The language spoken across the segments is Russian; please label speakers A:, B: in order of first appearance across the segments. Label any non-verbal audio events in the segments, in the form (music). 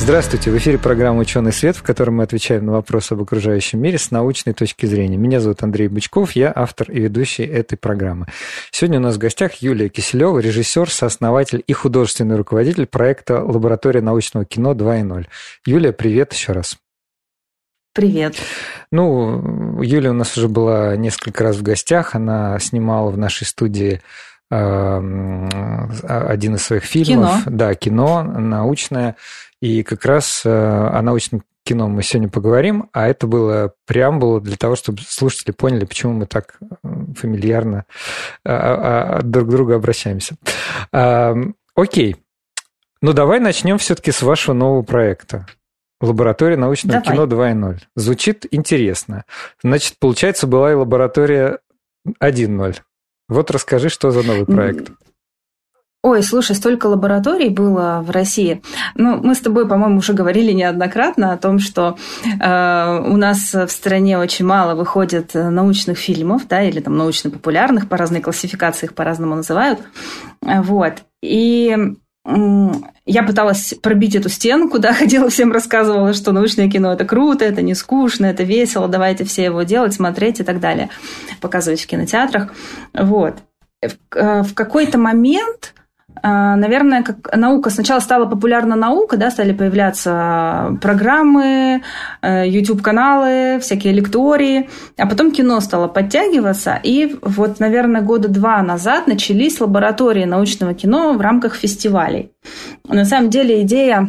A: Здравствуйте, в эфире программа «Ученый свет», в которой мы отвечаем на вопросы об окружающем мире с научной точки зрения. Меня зовут Андрей Бычков, я автор и ведущий этой программы. Сегодня у нас в гостях Юлия Киселева, режиссер, сооснователь и художественный руководитель проекта «Лаборатория научного кино 2.0». Юлия, привет еще раз.
B: Привет.
A: Ну, Юлия у нас уже была несколько раз в гостях, она снимала в нашей студии один из своих фильмов.
B: Кино.
A: Да, кино научное. И как раз э, о научном кино мы сегодня поговорим, а это было преамбула для того, чтобы слушатели поняли, почему мы так э, фамильярно э, друг к другу обращаемся. Окей. Ну, давай начнем все-таки с вашего нового проекта. Лаборатория научного
B: Давай.
A: кино 2.0. Звучит интересно. Значит, получается, была и лаборатория 1.0. Вот расскажи, что за новый проект.
B: Ой, слушай, столько лабораторий было в России. Ну, мы с тобой, по-моему, уже говорили неоднократно о том, что э, у нас в стране очень мало выходит научных фильмов, да, или там научно-популярных, по разной классификации их по-разному называют. Вот. И я пыталась пробить эту стенку, да, (laughs) ходила всем рассказывала, что научное кино это круто, это не скучно, это весело, давайте все его делать, смотреть и так далее, показывать в кинотеатрах. Вот. В, в какой-то момент наверное, как наука сначала стала популярна наука, да, стали появляться программы, э, YouTube-каналы, всякие лектории, а потом кино стало подтягиваться, и вот, наверное, года два назад начались лаборатории научного кино в рамках фестивалей. На самом деле идея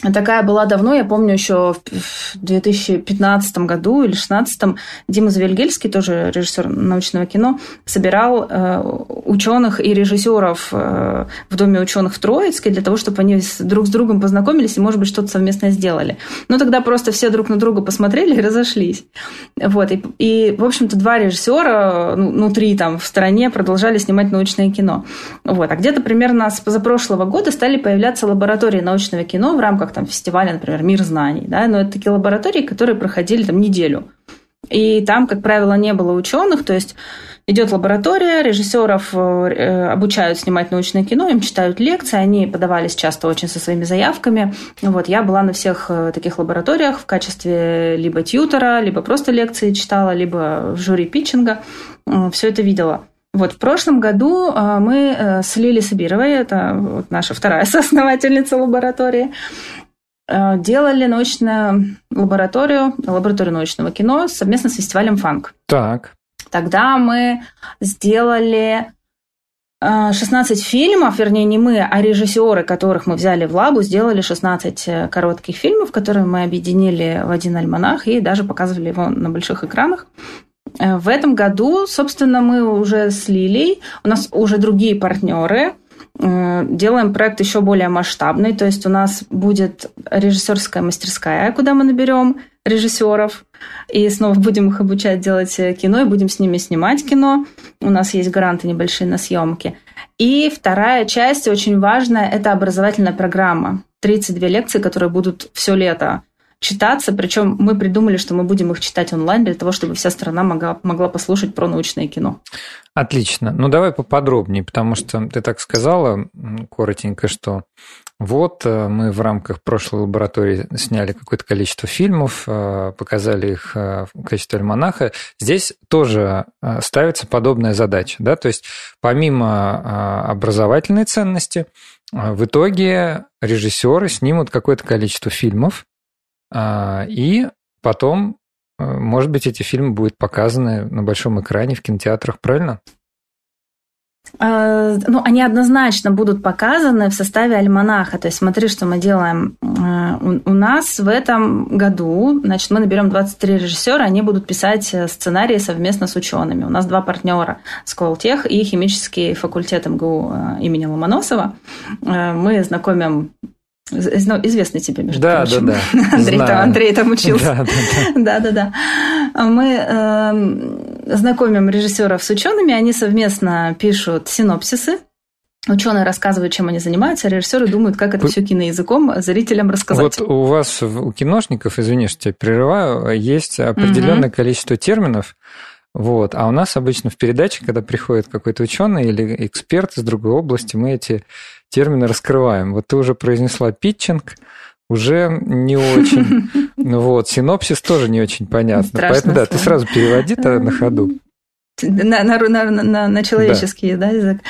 B: Такая была давно, я помню еще в 2015 году или 2016 Дима Завельгельский, тоже режиссер научного кино, собирал э, ученых и режиссеров э, в Доме ученых в Троицке для того, чтобы они друг с другом познакомились и, может быть, что-то совместно сделали. Но тогда просто все друг на друга посмотрели и разошлись. Вот. И, и в общем-то, два режиссера ну, внутри там в стране продолжали снимать научное кино. Вот. А где-то примерно с позапрошлого года стали появляться лаборатории научного кино в рамках рамках там, фестиваля, например, «Мир знаний». Да? Но это такие лаборатории, которые проходили там неделю. И там, как правило, не было ученых, то есть идет лаборатория, режиссеров э, обучают снимать научное кино, им читают лекции, они подавались часто очень со своими заявками. Вот, я была на всех э, таких лабораториях в качестве либо тьютера, либо просто лекции читала, либо в жюри питчинга. Все это видела. Вот в прошлом году э, мы с Лили Сабировой, это вот наша вторая (laughs) соосновательница лаборатории, Э, делали научную лабораторию, лабораторию научного кино совместно с фестивалем «Фанк».
A: Так.
B: Тогда мы сделали 16 э, фильмов, вернее, не мы, а режиссеры, которых мы взяли в лабу, сделали 16 э, коротких фильмов, которые мы объединили в один альманах и даже показывали его на больших экранах. В этом году, собственно, мы уже с Лилей, у нас уже другие партнеры – Э, делаем проект еще более масштабный, то есть у нас будет режиссерская мастерская, куда мы наберем режиссеров, и снова будем их обучать делать кино, и будем с ними снимать кино. У нас есть гранты небольшие на съемки. И вторая часть, очень важная, это образовательная программа. 32 лекции, которые будут все лето читаться. Причем мы придумали, что мы будем их читать онлайн для того, чтобы вся страна могла, могла послушать про научное кино.
A: Отлично. Ну, давай поподробнее, потому что ты так сказала коротенько, что вот э, мы в рамках прошлой лаборатории сняли какое-то количество фильмов, э, показали их э, в качестве альманаха. Здесь тоже ставится подобная задача, да, то есть помимо образовательной ценности, в итоге режиссеры снимут какое-то количество фильмов, и потом Э, может быть, эти фильмы будут показаны на большом экране в кинотеатрах, правильно?
B: Э, ну, они однозначно будут показаны в составе альманаха. То есть смотри, что мы делаем. Э, у нас в этом году, значит, мы наберем 23 режиссера, они будут писать сценарии совместно с учеными. У нас два партнера, Сколтех и химический факультет МГУ имени Ломоносова. Мы знакомим известный тебе, между
A: да,
B: прочим.
A: Да, да, (laughs)
B: Андрей, там, Андрей там учился.
A: Да, да, да. (laughs)
B: Да, да, да. Мы э, знакомим режиссеров с учеными, они совместно пишут синопсисы, Ученые рассказывают, чем они занимаются, а режиссеры думают, как это все киноязыком зрителям рассказать.
A: Вот у вас, у киношников, извини, что тебя прерываю, есть определенное угу. количество терминов, вот. А у нас обычно в передаче, когда приходит какой-то ученый или эксперт из другой области, мы эти термины раскрываем. Вот ты уже произнесла питчинг, уже не очень. Ну (laughs) вот, синопсис тоже не очень понятно. Страшно Поэтому, да, ты сразу переводи на ходу
B: на, на, на, на, на человеческий да. Да, язык.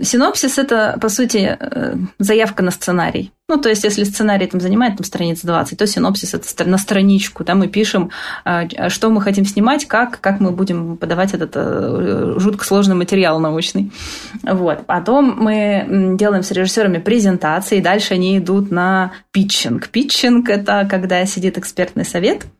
B: Синопсис – это, по сути, э, заявка на сценарий. Ну, то есть, если сценарий там занимает там, страниц 20, то синопсис – это на страничку. Да, мы пишем, э, что мы хотим снимать, как, как мы будем подавать этот э, жутко сложный материал научный. Вот. Потом мы делаем с режиссерами презентации, дальше они идут на питчинг. Питчинг – это когда сидит экспертный совет –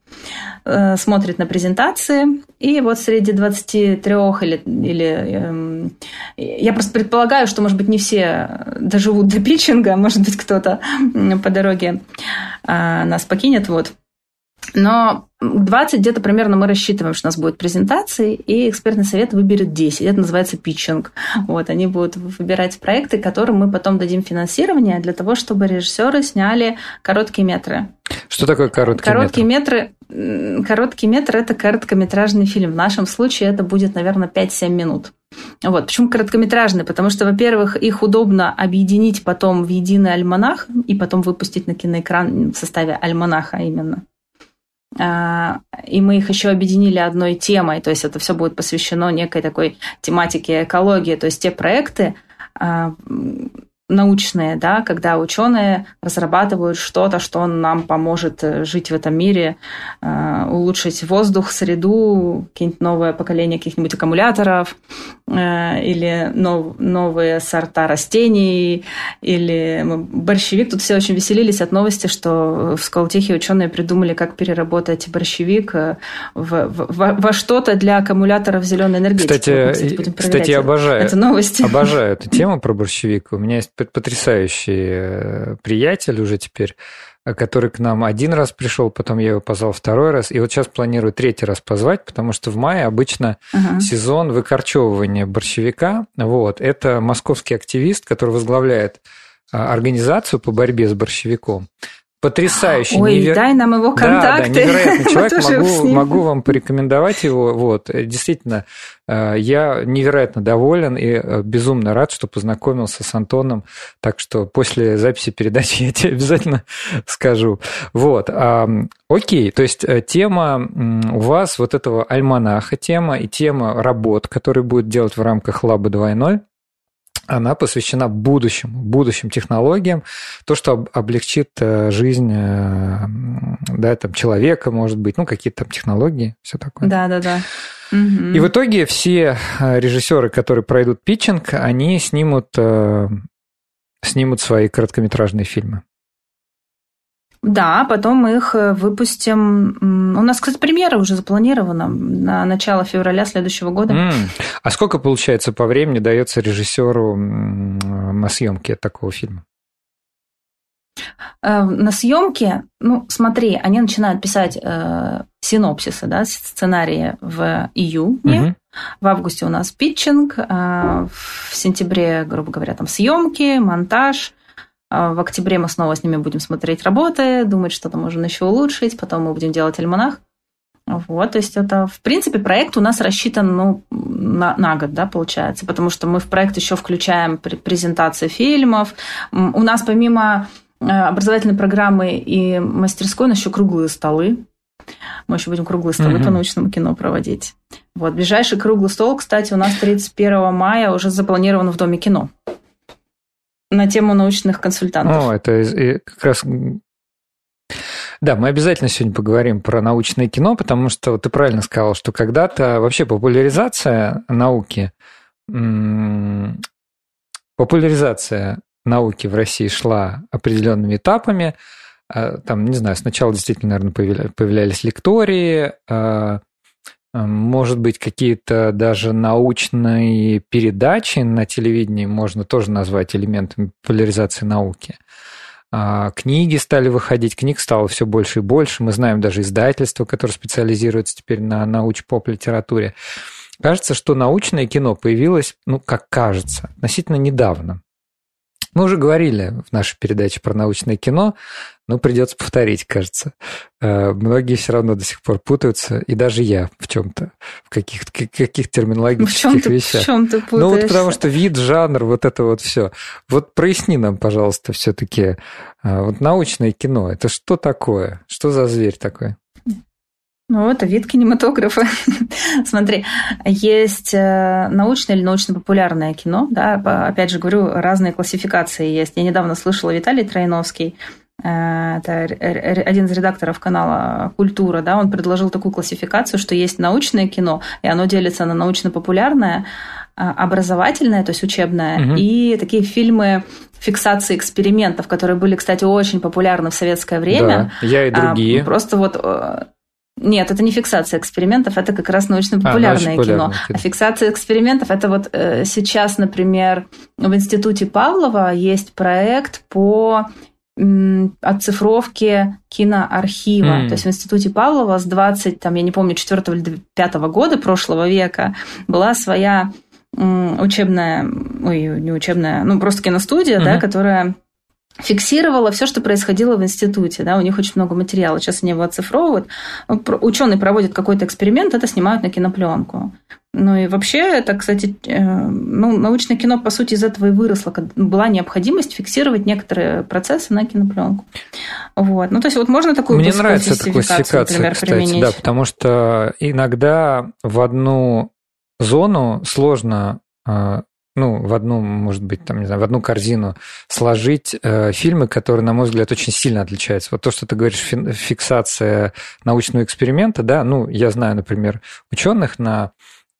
B: Э, смотрит на презентации, и вот среди 23 или, или э, я просто предполагаю, что, может быть, не все доживут до (laughs) питчинга, может быть, кто-то по дороге э, нас покинет, вот. Но 20 где-то примерно мы рассчитываем, что у нас будет презентации, и экспертный совет выберет 10. Это называется питчинг. Вот, они будут выбирать проекты, которым мы потом дадим финансирование для того, чтобы режиссеры сняли короткие метры.
A: Что такое короткие,
B: короткие метры? метры? Короткий метр – это короткометражный фильм. В нашем случае это будет, наверное, 5-7 минут. Вот. Почему короткометражный? Потому что, во-первых, их удобно объединить потом в единый альманах и потом выпустить на киноэкран в составе альманаха именно. А, и мы их еще объединили одной темой, то есть это все будет посвящено некой такой тематике экологии, то есть те проекты, а, научные, да, когда ученые разрабатывают что-то, что нам поможет э, жить в этом мире, э, улучшить воздух, среду, какие-нибудь новое поколение каких-нибудь аккумуляторов или нов, новые сорта растений, или борщевик. Тут все очень веселились от новости, что в Сколтехе ученые придумали, как переработать борщевик в, в, во, во что-то для аккумуляторов зеленой энергетики.
A: Кстати, вот, кстати я обожаю, эту новость. обожаю эту тему про борщевик. У меня есть потрясающий э, приятель уже теперь, э, который к нам один раз пришел, потом я его позвал второй раз, и вот сейчас планирую третий раз позвать, потому что в мае обычно uh-huh. сезон выкорчевывания борщевика. Вот, это московский активист, который возглавляет а, организацию по борьбе с борщевиком. Потрясающий.
B: Ой, невер... дай нам его контакты.
A: Да, да, невероятный (laughs) человек. могу, могу вам порекомендовать его. Вот, действительно, э, я невероятно доволен и э, безумно рад, что познакомился с Антоном. Так что после записи передачи (laughs) я тебе обязательно скажу. Вот. Окей, то есть э, тема у вас вот этого альманаха тема и тема работ, которые будет делать в рамках Лаба 2.0 она посвящена будущему, будущим технологиям, то, что облегчит э, жизнь э, да, там, человека, может быть, ну, какие-то там технологии, все такое.
B: Да, да, да.
A: И в итоге все э, режиссеры, которые пройдут питчинг, они снимут, снимут свои короткометражные фильмы.
B: Да, потом мы их э, выпустим. У нас, кстати, премьера уже запланирована на начало февраля следующего года. Mm.
A: А сколько, получается, по времени дается режиссеру на съемке такого фильма?
B: Э, на съемке, ну, смотри, они начинают писать э, синопсисы, да, сценарии в июне. Угу. В августе у нас питчинг, э, в сентябре, грубо говоря, там съемки, монтаж. А в октябре мы снова с ними будем смотреть работы, думать, что там можно еще улучшить, потом мы будем делать альманах. Вот, то есть это, в принципе, проект у нас рассчитан ну, на, на год, да, получается, потому что мы в проект еще включаем презентации фильмов. У нас помимо э, образовательной программы и мастерской, у нас еще круглые столы. Мы еще будем круглые столы mm-hmm. по научному кино проводить. Вот, ближайший круглый стол, кстати, у нас 31 мая уже запланирован в Доме кино на тему научных консультантов.
A: О, это как раз да, мы обязательно сегодня поговорим про научное кино, потому что ты правильно сказал, что когда-то вообще популяризация науки, популяризация науки в России шла определенными этапами. А, там, не знаю, сначала действительно, наверное, появлялись лектории, а, может быть, какие-то даже научные передачи на телевидении можно тоже назвать элементами популяризации науки. а, книги стали выходить, книг стало все больше и больше. Мы знаем даже издательства, которые специализируются теперь на науч-поп-литературе. Кажется, что научное кино появилось, ну, как кажется, относительно недавно. Мы уже говорили в нашей передаче про научное кино, но придется повторить, кажется. Э, многие все равно до сих пор путаются, и даже я в чем-то, в каких-то каких терминологических в чем вещах.
B: В чем ты путаешься?
A: Ну вот потому что вид, жанр, вот это вот все. Вот проясни нам, пожалуйста, все-таки э, вот научное кино. Это что такое? Что за зверь такой?
B: Ну, это вид кинематографа. (laughs) Смотри, есть э, научное или научно-популярное кино. Да, опять же говорю, разные классификации есть. Я недавно слышала Виталий Троиновский, это один из редакторов канала «Культура», да, он предложил такую классификацию, что есть научное кино, и оно делится на научно-популярное, а, образовательное, то есть учебное, угу. и такие фильмы фиксации экспериментов, которые были, кстати, очень популярны в советское время.
A: Да, я и а, другие.
B: Просто вот э, нет, это не фиксация экспериментов, это как раз научно-популярное а, кино. кино. А фиксация экспериментов это вот э, сейчас, например, в институте Павлова есть проект по оцифровке киноархива. Mm. То есть в институте Павлова с 20, там, я не помню, 4 или 5 года прошлого века была своя учебная, ой, не учебная, ну просто киностудия, mm-hmm. да, которая фиксировала все, что происходило в институте. Да, у них очень много материала. Сейчас они его оцифровывают. Ученые проводят какой-то эксперимент, это снимают на кинопленку. Ну и вообще, это, кстати, э, ну, научное кино, по сути, из этого и выросло. Была необходимость фиксировать некоторые процессы на кинопленку. Вот. Ну, то есть, вот можно такую
A: Мне нравится эта классификация, например, кстати, применить. да, потому что иногда в одну зону сложно э, ну, в одну, может быть, там, не знаю, в одну корзину сложить э, фильмы, которые, на мой взгляд, очень сильно отличаются. Вот то, что ты говоришь, фиксация научного эксперимента, да, ну, я знаю, например, ученых на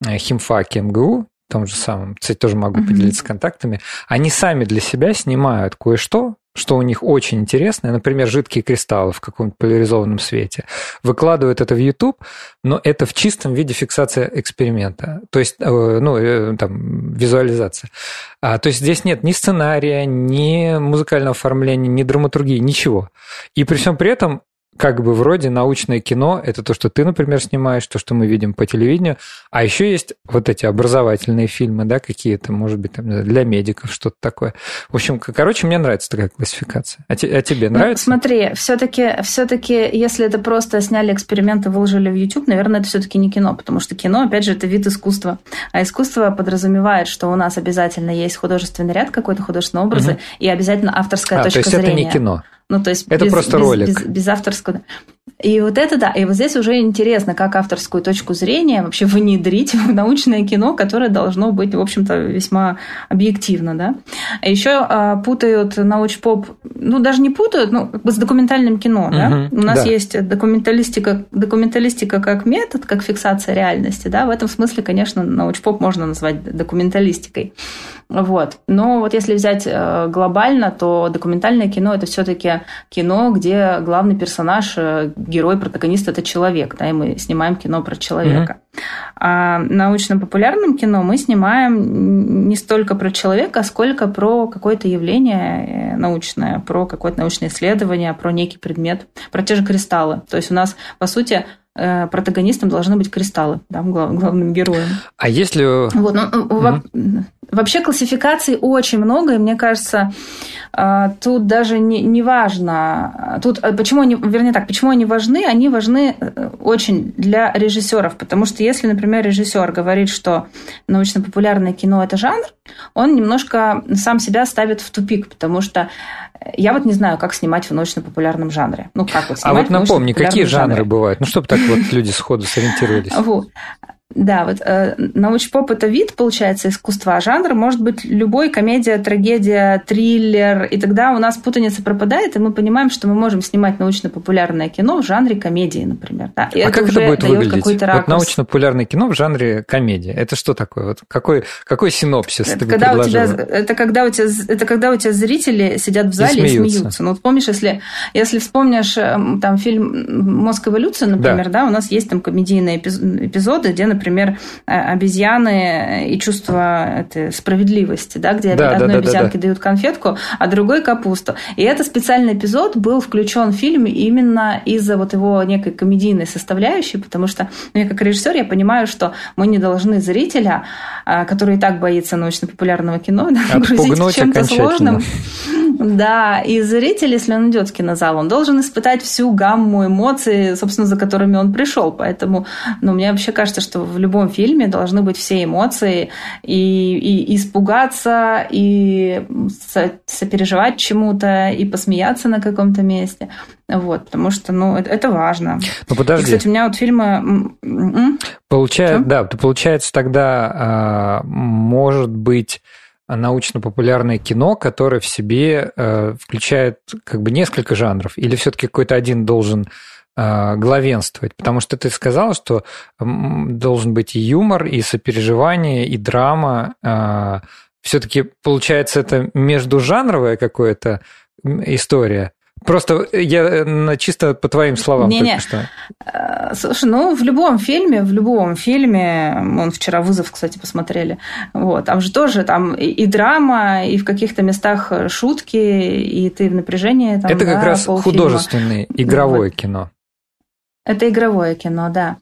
A: э, химфаке МГУ, том же самом, кстати, тоже могу mm-hmm. поделиться контактами, они сами для себя снимают кое-что, что у них очень интересное, например, жидкие кристаллы в каком-то поляризованном свете, выкладывают это в YouTube, но это в чистом виде фиксация эксперимента, то есть, э, ну, э, там, визуализация. А, то есть здесь нет ни сценария, ни музыкального оформления, ни драматургии, ничего. И при всем при этом как бы вроде научное кино, это то, что ты, например, снимаешь, то, что мы видим по телевидению, а еще есть вот эти образовательные фильмы, да, какие-то, может быть, там, для медиков, что-то такое. В общем, короче, мне нравится такая классификация. А, те, а тебе ну, нравится?
B: Смотри, все-таки, все-таки, если это просто сняли эксперименты, выложили в YouTube, наверное, это все-таки не кино, потому что кино, опять же, это вид искусства. А искусство подразумевает, что у нас обязательно есть художественный ряд, какой-то художественный образы, угу. и обязательно авторская
A: а,
B: точка
A: то
B: есть
A: зрения. это не кино.
B: Ну, то есть
A: это
B: без,
A: просто
B: без,
A: ролик.
B: Без, без авторского. И вот это да. И вот здесь уже интересно, как авторскую точку зрения вообще внедрить в научное кино, которое должно быть, в общем-то, весьма объективно, да. А еще а, путают научпоп, ну, даже не путают, ну, как бы с документальным кино, угу, да. У нас да. есть документалистика, документалистика как метод, как фиксация реальности, да. В этом смысле, конечно, научпоп можно назвать документалистикой. Вот. Но вот если взять э, глобально, то документальное кино это все-таки кино, где главный персонаж, э, герой, протагонист это человек, да, и мы снимаем кино про человека. Mm-hmm. А научно-популярном кино мы снимаем не столько про человека, сколько про какое-то явление э, научное, про какое-то научное исследование, про некий предмет, про те же кристаллы. То есть у нас, по сути, протагонистом должны быть кристаллы, да, главным героем.
A: А если...
B: Вот, ну, mm-hmm. Вообще классификаций очень много, и мне кажется, а, тут даже не, не важно, тут э, почему они, вернее так, почему они важны? Они важны э, очень для режиссеров, потому что если, например, режиссер говорит, что научно-популярное кино это жанр, он немножко сам себя ставит в тупик, потому что я вот не знаю, как снимать в научно-популярном жанре. Ну, как вот
A: снимать А вот напомни, какие жанры жанре? бывают? Ну, чтобы так вот люди сходу сориентировались.
B: Вот. Да, вот э, научпоп это вид, получается, искусства, а жанр может быть любой комедия, трагедия, триллер, и тогда у нас путаница пропадает, и мы понимаем, что мы можем снимать научно-популярное кино в жанре комедии, например. Да. И
A: а
B: это
A: как это будет выглядеть? Вот научно-популярное кино в жанре комедии. Это что такое? Вот какой, какой синопсис это ты когда
B: бы у тебя, это, когда у тебя, это когда у тебя зрители сидят в зале и смеются. И смеются. Ну вот помнишь, если, если вспомнишь эм, там фильм «Мозг эволюции», например, да. да, у нас есть там комедийные эпизоды, где, например, например, обезьяны и чувство этой справедливости, да, где да, одной да, да, обезьянке да, да. дают конфетку, а другой капусту. И это специальный эпизод был включен в фильм именно из-за вот его некой комедийной составляющей, потому что ну, я как режиссер я понимаю, что мы не должны зрителя, который и так боится научно-популярного кино, (laughs) грузить чем-то сложным. Да, и зритель, если он идет в кинозал, он должен испытать всю гамму эмоций, собственно, за которыми он пришел. Поэтому, ну, мне вообще кажется, что в любом фильме должны быть все эмоции, и, и испугаться, и сопереживать чему-то, и посмеяться на каком-то месте. Вот, потому что, ну, это, это важно.
A: Ну, подожди. И,
B: кстати, у меня вот фильмы...
A: Получается, да, получается тогда, а, может быть научно-популярное кино, которое в себе э, включает как бы несколько жанров, или все-таки какой-то один должен э, главенствовать? Потому что ты сказал, что должен быть и юмор, и сопереживание, и драма. Э, все-таки получается это междужанровая какая-то история. Просто я э, чисто по твоим словам
B: не, не. что. Э, слушай, ну в любом фильме, в любом фильме, он вчера вызов, кстати, посмотрели, вот, там же тоже там и, и драма, и в каких-то местах шутки, и ты в напряжении. Там,
A: Это как да, раз полфильма. художественное, игровое вот. кино.
B: Это игровое кино, да.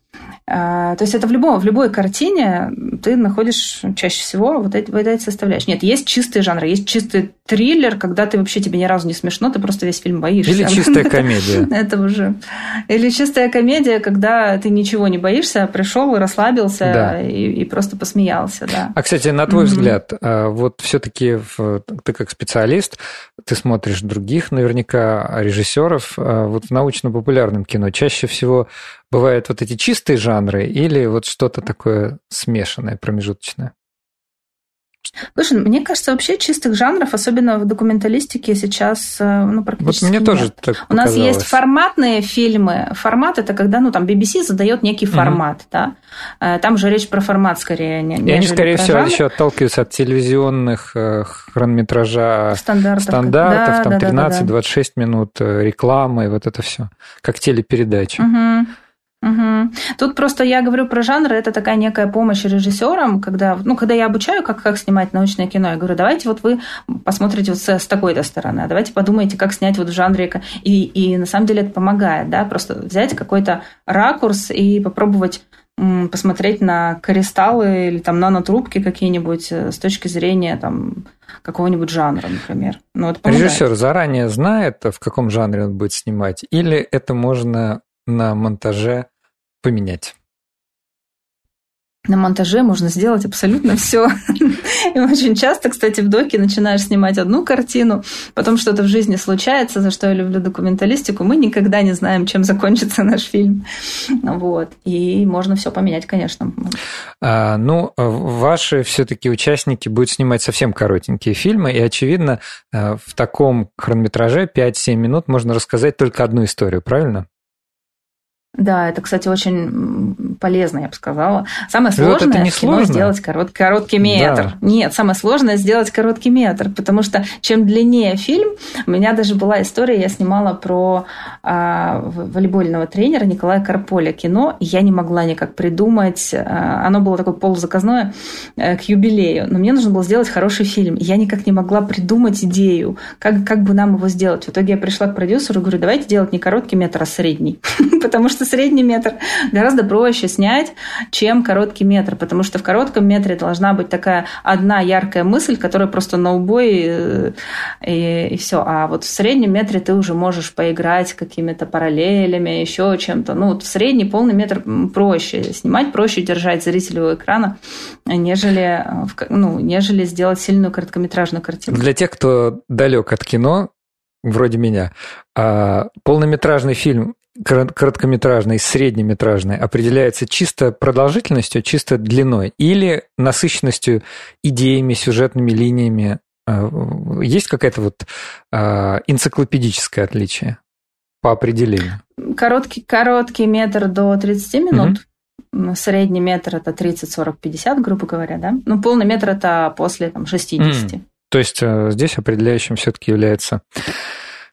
B: А, то есть это в, любом, в любой картине ты находишь чаще всего вот эти, вот эти составляющие. Нет, есть чистые жанры, есть чистый триллер, когда ты вообще тебе ни разу не смешно, ты просто весь фильм боишься.
A: Или чистая (laughs) комедия. (laughs)
B: Это уже. Или чистая комедия, когда ты ничего не боишься, пришел, расслабился да. и, и просто посмеялся. Да.
A: А, кстати, на твой mm-hmm. взгляд, а, вот все-таки ты как специалист, ты смотришь других наверняка режиссеров, а, вот в научно-популярном кино чаще всего бывают вот эти чистые жанры или вот что-то такое смешанное, промежуточное?
B: Слушай, мне кажется, вообще чистых жанров, особенно в документалистике, сейчас э, ну, практически
A: Вот мне
B: нет.
A: тоже так
B: У нас есть форматные фильмы. Формат – это когда ну, там, BBC задает некий формат. Угу. Да? Э, там же речь про формат скорее. Не,
A: И они, скорее всего, жанр. еще отталкиваются от телевизионных э, хронометража стандартов, стандартов да, там да, 13-26 да, да. минут рекламы вот это все, как телепередача.
B: Угу. Угу. Тут просто я говорю про жанры, это такая некая помощь режиссерам, когда, ну, когда я обучаю, как, как снимать научное кино, я говорю, давайте вот вы посмотрите вот с, с такой-то стороны, а давайте подумайте, как снять вот в жанре, и, и на самом деле это помогает, да, просто взять какой-то ракурс и попробовать посмотреть на кристаллы или там нанотрубки какие-нибудь э, с точки зрения там какого-нибудь жанра, например.
A: Ну, Режиссер заранее знает, в каком жанре он будет снимать, или это можно на монтаже поменять?
B: На монтаже можно сделать абсолютно (laughs) все. И очень часто, кстати, в доке начинаешь снимать одну картину, потом что-то в жизни случается, за что я люблю документалистику. Мы никогда не знаем, чем закончится наш фильм. Вот. И можно все поменять, конечно.
A: А, ну, ваши все-таки участники будут снимать совсем коротенькие фильмы, и, очевидно, э, в таком хронометраже 5-7 минут можно рассказать только одну историю, правильно?
B: Да, это, кстати, очень полезно, я бы сказала. Самое сложное это не кино сложно. сделать корот, короткий метр. Да. Нет, самое сложное сделать короткий метр, потому что чем длиннее фильм, у меня даже была история, я снимала про а, волейбольного тренера Николая Карполя кино, и я не могла никак придумать. А, оно было такое полузаказное а, к юбилею, но мне нужно было сделать хороший фильм. И я никак не могла придумать идею, как, как бы нам его сделать. В итоге я пришла к продюсеру и говорю, давайте делать не короткий метр, а средний, (laughs) потому что средний метр гораздо проще снять, чем короткий метр, потому что в коротком метре должна быть такая одна яркая мысль, которая просто на убой э, и, и все. А вот в среднем метре ты уже можешь поиграть какими-то параллелями, еще чем-то. Ну, вот в средний полный метр проще снимать, проще держать зрителя у экрана, нежели, ну, нежели сделать сильную короткометражную картину.
A: Для тех, кто далек от кино, вроде меня, а полнометражный фильм короткометражный, среднеметражный определяется чисто продолжительностью, чисто длиной или насыщенностью идеями, сюжетными линиями? А, есть какая-то вот а, энциклопедическое отличие по определению?
B: Короткий, короткий метр до 30 минут. Угу. Средний метр это 30, 40, 50, грубо говоря, да? Ну, полный метр это после там, 60. Mm.
A: То есть э, здесь определяющим все-таки является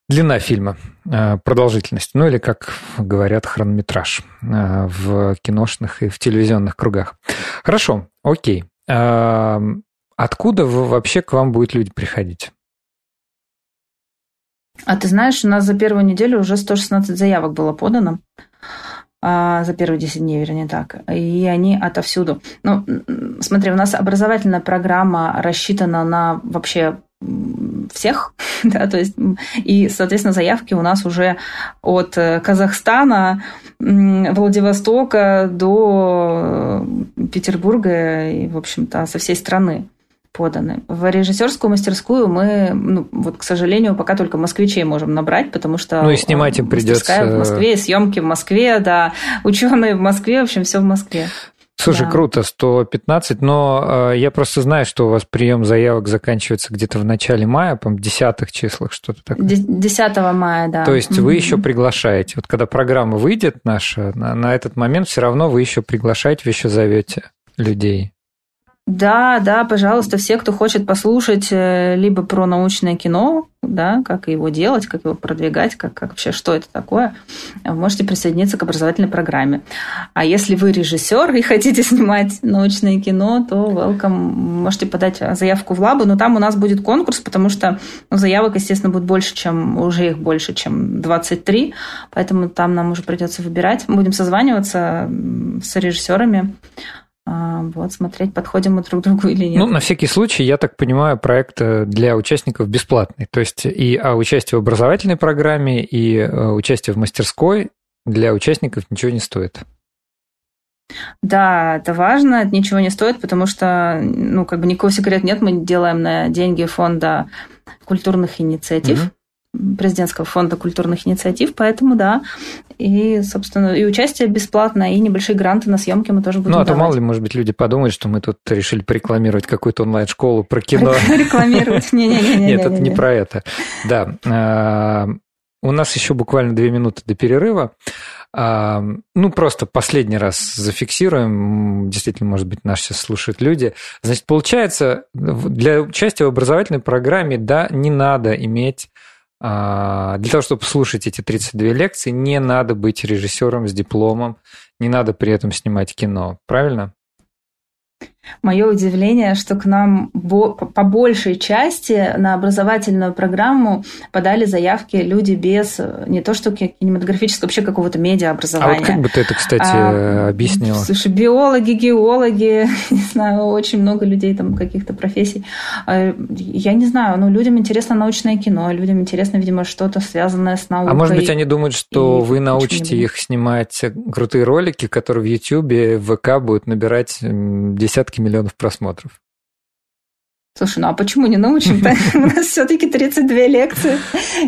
A: Длина фильма, э, продолжительность, ну или, как говорят, хронометраж э, в киношных и в телевизионных кругах. Хорошо, окей. Э, откуда вообще к вам будут люди приходить?
B: А ты знаешь, у нас за первую неделю уже 116 заявок было подано. А, за первые 10 дней, вернее так. И они отовсюду. Ну, смотри, у нас образовательная программа рассчитана на вообще всех, (laughs) да, то есть, и, соответственно, заявки у нас уже от э, Казахстана, Владивостока до э, Петербурга и, в общем-то, со всей страны поданы. В режиссерскую мастерскую мы, ну, вот, к сожалению, пока только москвичей можем набрать, потому что...
A: Ну и снимать им придется...
B: в Москве, съемки в Москве, да, ученые в Москве, в общем, все в Москве.
A: Слушай, да. круто, 115, но э, я просто знаю, что у вас прием заявок заканчивается где-то в начале мая, по-моему, десятых числах, что-то такое.
B: 10 мая, да.
A: То есть mm-hmm. вы еще приглашаете. Вот когда программа выйдет наша, на, на этот момент все равно вы еще приглашаете, вы еще зовете людей.
B: Да, да, пожалуйста, все, кто хочет послушать э, либо про научное кино, да, как его делать, как его продвигать, как, как вообще, что это такое, можете присоединиться к образовательной программе. А если вы режиссер и (laughs) хотите снимать научное кино, то welcome, можете подать заявку в лабу, но там у нас будет конкурс, потому что ну, заявок, естественно, будет больше, чем уже их больше, чем 23, поэтому там нам уже придется выбирать. Мы будем созваниваться с режиссерами, а, вот, смотреть, подходим мы друг другу или нет.
A: Ну, на всякий случай, я так понимаю, проект э, для участников бесплатный. То есть и а участие в образовательной программе, и э, участие в мастерской для участников ничего не стоит.
B: Да, это важно, это ничего не стоит, потому что, ну, как бы никакого секрета нет, мы делаем на деньги фонда культурных инициатив. Угу президентского фонда культурных инициатив, поэтому да. И, собственно, и участие бесплатное, и небольшие гранты на съемки мы тоже будем
A: Ну, а
B: то
A: мало ли, может быть, люди подумают, что мы тут решили порекламировать какую-то онлайн-школу про кино. (laughs)
B: Рекламировать? Не-не-не.
A: Нет, это не про это. Да. А, у нас еще буквально две минуты до перерыва. А, ну, просто последний раз зафиксируем. Действительно, может быть, нас сейчас слушают люди. Значит, получается, для участия в образовательной программе, да, не надо иметь для того, чтобы слушать эти 32 лекции, не надо быть режиссером с дипломом, не надо при этом снимать кино. Правильно?
B: Мое удивление, что к нам по большей части на образовательную программу подали заявки люди без не то что кинематографического, вообще какого-то медиаобразования. А
A: вот как бы ты это, кстати, а, объяснила?
B: Слушай, биологи, геологи, (laughs) не знаю, очень много людей там каких-то профессий. А, я не знаю, ну, людям интересно научное кино, людям интересно, видимо, что-то связанное с наукой.
A: А может быть, они думают, что вы научите их снимать крутые ролики, которые в YouTube, в ВК будут набирать десятки десятки миллионов просмотров.
B: Слушай, ну а почему не научим-то? (laughs) (laughs) У нас все-таки 32 лекции.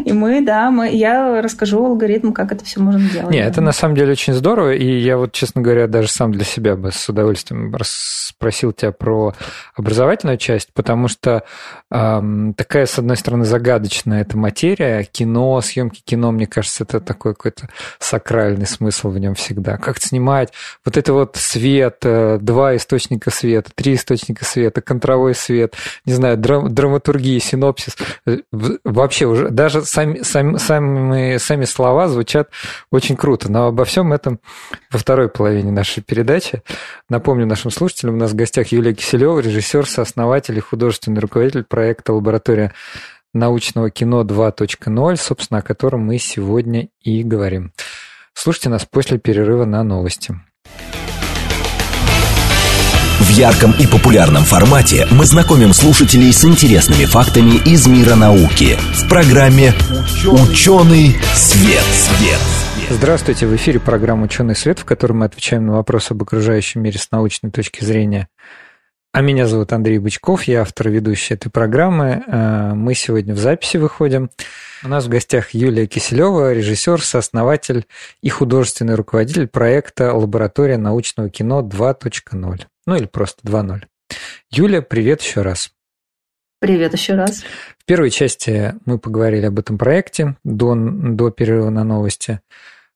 B: И мы, да, мы, я расскажу алгоритм, как это все можно делать.
A: Не, это на самом деле очень здорово. И я вот, честно говоря, даже сам для себя бы с удовольствием спросил тебя про образовательную часть, потому что эм, такая, с одной стороны, загадочная эта материя. Кино, съемки кино, мне кажется, это такой какой-то сакральный смысл в нем всегда. Как снимать вот это вот свет, э, два источника света, три источника света, контровой свет – не знаю, драм, драматургии, синопсис. Вообще уже даже сами, сами, сами, сами слова звучат очень круто. Но обо всем этом во второй половине нашей передачи. Напомню нашим слушателям, у нас в гостях Юлия Киселева, режиссер, сооснователь и художественный руководитель проекта «Лаборатория научного кино 2.0», собственно, о котором мы сегодня и говорим. Слушайте нас после перерыва на новости.
C: В ярком и популярном формате мы знакомим слушателей с интересными фактами из мира науки в программе «Ученый свет». свет.
A: Здравствуйте, в эфире программа «Ученый свет», в которой мы отвечаем на вопросы об окружающем мире с научной точки зрения. А меня зовут Андрей Бычков, я автор ведущей этой программы. Э, мы сегодня в записи выходим. У нас в гостях Юлия Киселева, режиссер, сооснователь и художественный руководитель проекта «Лаборатория научного кино 2.0». Ну или просто 2.0. Юля, привет еще раз.
B: Привет еще раз.
A: В первой части мы поговорили об этом проекте до, до перерыва на новости.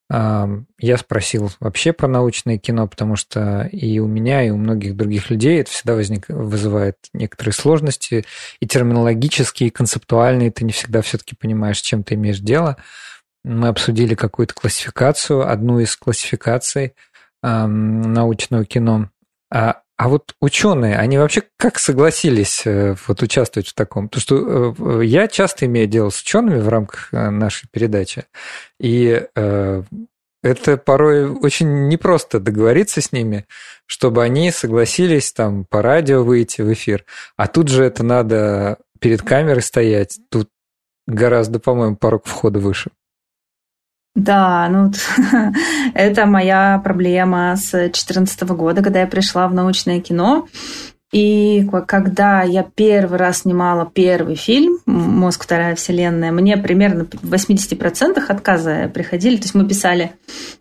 A: Я спросил вообще про научное кино, потому что и у меня, и у многих других людей это всегда возник, вызывает некоторые сложности, и терминологические, и концептуальные. Ты не всегда все-таки понимаешь, с чем ты имеешь дело. Мы обсудили какую-то классификацию, одну из классификаций научного кино. А, а вот ученые, они вообще как согласились э, вот участвовать в таком? Потому что э, я часто имею дело с учеными в рамках э, нашей передачи, и это порой очень непросто договориться с ними, чтобы они согласились там по радио выйти в эфир. А тут же это надо перед камерой стоять. Тут гораздо, по-моему, порог входа выше.
B: Да, ну (laughs) это моя проблема с 2014 года, когда я пришла в научное кино. И когда я первый раз снимала первый фильм «Мозг. Вторая вселенная», мне примерно в 80% отказа приходили. То есть мы писали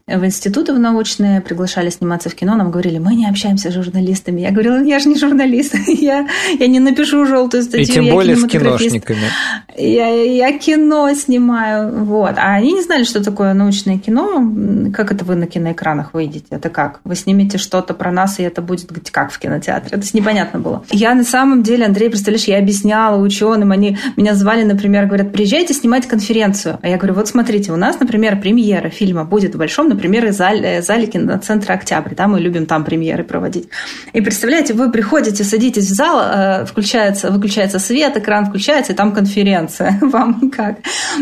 B: в институты в научные, приглашали сниматься в кино, нам говорили, мы не общаемся с журналистами. Я говорила, я же не журналист, (laughs) я, я не напишу желтую статью. И
A: тем более с киношниками.
B: Я, я кино снимаю. Вот. А они не знали, что такое научное кино. Как это вы на киноэкранах выйдете? Это как? Вы снимете что-то про нас, и это будет как в кинотеатре? Это непонятно непонятно было. Я на самом деле, Андрей, представляешь, я объясняла ученым, они меня звали, например, говорят, приезжайте снимать конференцию. А я говорю, вот смотрите, у нас, например, премьера фильма будет в большом, например, зале, зале киноцентра «Октябрь». Да, мы любим там премьеры проводить. И представляете, вы приходите, садитесь в зал, э, включается, выключается свет, экран включается, и там конференция. (laughs) Вам как?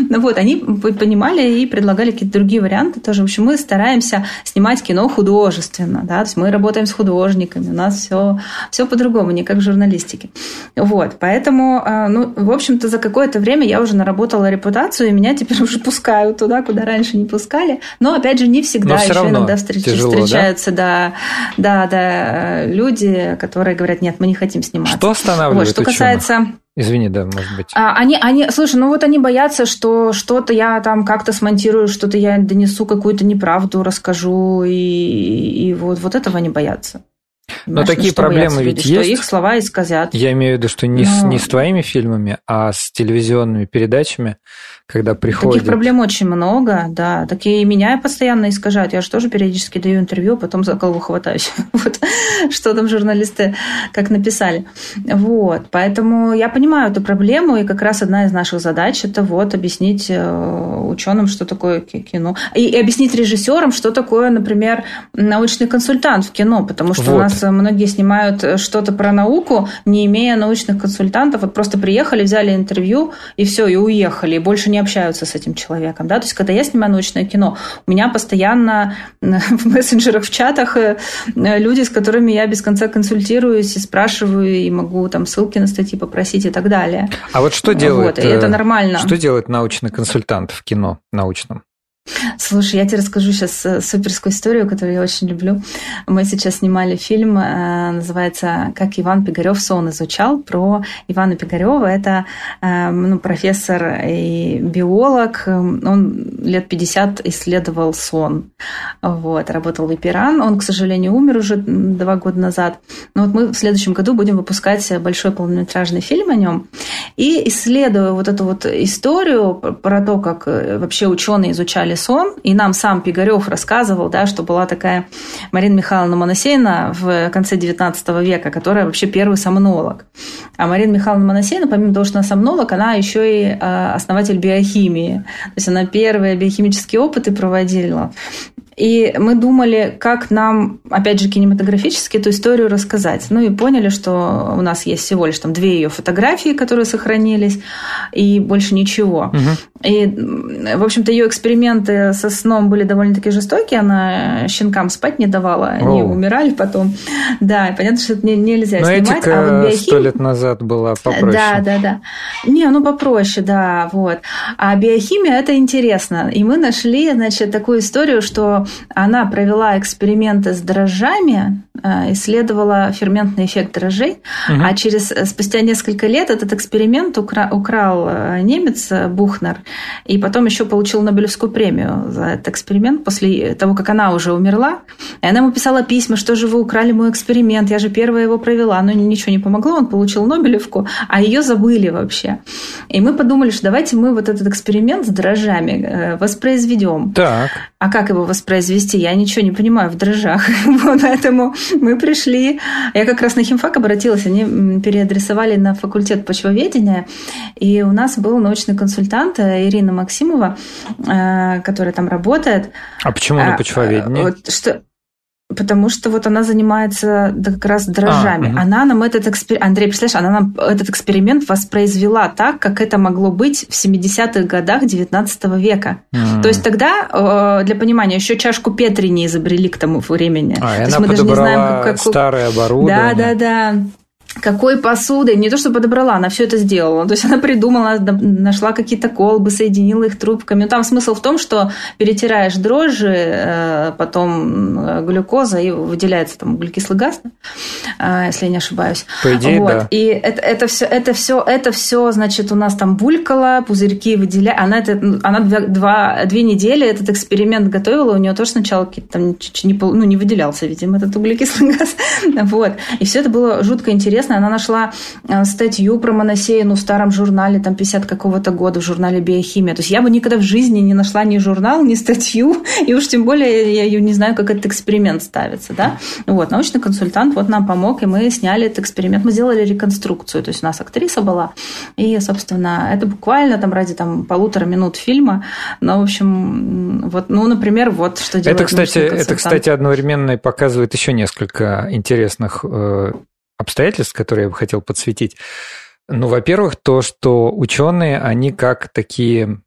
B: Ну вот, они понимали и предлагали какие-то другие варианты тоже. В общем, мы стараемся снимать кино художественно, да, то есть мы работаем с художниками, у нас все, все по-другому по-другому, не как в журналистике. Вот, поэтому, а, ну, в общем-то, за какое-то время я уже наработала репутацию, и меня теперь уже пускают туда, куда раньше не пускали. Но, опять же, не всегда.
A: Еще иногда встреч... тяжело,
B: встречаются, да? да, да, да, люди, которые говорят, нет, мы не хотим сниматься.
A: Что останавливает
B: вот, Что касается...
A: Извини, да, может быть.
B: А, они, они, слушай, ну вот они боятся, что что-то я там как-то смонтирую, что-то я донесу какую-то неправду, расскажу, и, и вот, вот этого они боятся.
A: Но такие проблемы ведь
B: люди,
A: есть.
B: Что их слова исказят.
A: Я имею в виду, что не, Но... с, не с твоими фильмами, а с телевизионными передачами, когда приходят...
B: Таких проблем очень много, да. Такие меня постоянно искажают. Я же тоже периодически даю интервью, потом за голову хватаюсь. (laughs) вот. Что там журналисты как написали. Вот. Поэтому я понимаю эту проблему, и как раз одна из наших задач это вот объяснить э, ученым, что такое кино. И, и объяснить режиссерам, что такое, например, научный консультант в кино, потому что вот. у нас многие снимают э, что-то про науку, не имея научных консультантов. Вот просто приехали, взяли интервью, и все, и уехали, и больше не общаются с этим человеком. Да? То есть, когда я снимаю научное кино, у меня постоянно (laughs) в мессенджерах, в чатах э, люди, с которыми я без конца консультируюсь и спрашиваю, и могу там ссылки на статьи попросить и так далее.
A: А вот что делает... Вот,
B: и это нормально.
A: Что делает научный консультант в кино научном?
B: Слушай, я тебе расскажу сейчас э, суперскую историю, которую я очень люблю. Мы сейчас снимали фильм, э, называется «Как Иван Пигарев сон изучал», про Ивана Пигарева. Это э, ну, профессор и биолог. Он лет 50 исследовал сон. Вот, работал в Ипиран. Он, к сожалению, умер уже два года назад. Но вот мы в следующем году будем выпускать большой полнометражный фильм о нем. И исследуя вот эту вот историю про то, как вообще ученые изучали сон, и нам сам Пигарев рассказывал, да, что была такая Марина Михайловна Моносейна в конце XIX века, которая вообще первый сомнолог. А Марина Михайловна Моносейна, помимо того, что она сомнолог, она еще и а, основатель биохимии. То есть она первые биохимические опыты проводила. И мы думали, как нам, опять же, кинематографически эту историю рассказать. Ну и поняли, что у нас есть всего лишь там две ее фотографии, которые сохранились, и больше ничего. Угу. И, в общем-то, ее эксперименты со сном были довольно-таки жестокие. Она щенкам спать не давала, они Оу. умирали потом. Да, и понятно, что это нельзя
A: Но
B: снимать.
A: Этика а вот биохим... сто лет назад была попроще.
B: Да, да, да. Не, ну попроще, да, вот. А биохимия – это интересно. И мы нашли, значит, такую историю, что она провела эксперименты с дрожжами, э, исследовала ферментный эффект дрожжей, угу. а через спустя несколько лет этот эксперимент укра, украл немец Бухнер, и потом еще получил Нобелевскую премию за этот эксперимент после того, как она уже умерла. И она ему писала письма, что же вы украли мой эксперимент, я же первая его провела, но ничего не помогло, он получил Нобелевку, а ее забыли вообще. И мы подумали, что давайте мы вот этот эксперимент с дрожжами э, воспроизведем.
A: Так.
B: А как его воспроизвести? Я ничего не понимаю в дрожжах. (laughs) поэтому мы пришли. Я как раз на химфак обратилась, они переадресовали на факультет почвоведения, и у нас был научный консультант э, Ирина Максимова, э, которая там работает.
A: А почему на почвоведении?
B: Вот, что, Потому что вот она занимается да, как раз дрожжами. А, угу. Она нам этот эксперимент... Андрей, представляешь, она нам этот эксперимент воспроизвела так, как это могло быть в 70-х годах 19 века. Mm. То есть тогда, э, для понимания, еще чашку Петри не изобрели к тому времени.
A: А,
B: То
A: она мы даже не знаем, как... старое оборудование.
B: Да, да, да какой посуды, не то что подобрала, она все это сделала. То есть она придумала, нашла какие-то колбы, соединила их трубками. Там смысл в том, что перетираешь дрожжи, э, потом э, глюкоза, и выделяется там углекислый газ, э, если я не ошибаюсь.
A: По идее, вот. да.
B: И это, это, все, это, все, это все, значит, у нас там булькало, пузырьки выделяли. Она, это, она два, два, две недели этот эксперимент готовила, у нее тоже сначала какие-то там не, ну, не выделялся, видимо, этот углекислый (laughs) газ. Вот. И все это было жутко интересно интересно, она нашла э, статью про моносеяну в старом журнале, там 50 какого-то года, в журнале «Биохимия». То есть я бы никогда в жизни не нашла ни журнал, ни статью, и уж тем более я ее не знаю, как этот эксперимент ставится. Да? Вот, научный консультант вот нам помог, и мы сняли этот эксперимент. Мы сделали реконструкцию, то есть у нас актриса была, и, собственно, это буквально там ради там, полутора минут фильма, но, в общем, вот, ну, например, вот что делает
A: это, кстати, Это, кстати, одновременно показывает еще несколько интересных э, обстоятельств, которые я бы хотел подсветить. Ну, во-первых, то, что ученые, они как такие...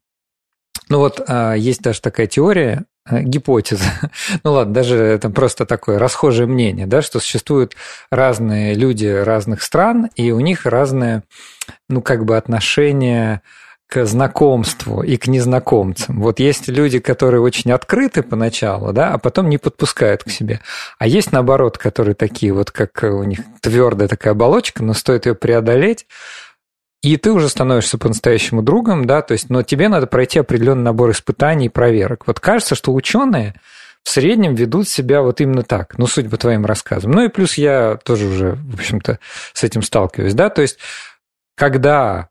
A: Ну вот а, есть даже такая теория, э, гипотеза. (laughs) ну ладно, даже это просто такое расхожее мнение, да, что существуют разные люди разных стран, и у них разное, ну, как бы отношение к знакомству и к незнакомцам. Вот есть люди, которые очень открыты поначалу, да, а потом не подпускают к себе. А есть, наоборот, которые такие вот, как у них твердая такая оболочка, но стоит ее преодолеть, и ты уже становишься по-настоящему другом, да, то есть, но тебе надо пройти определенный набор испытаний и проверок. Вот кажется, что ученые в среднем ведут себя вот именно так, ну, судя по твоим рассказам. Ну и плюс я тоже уже, в общем-то, с этим сталкиваюсь, да, то есть, когда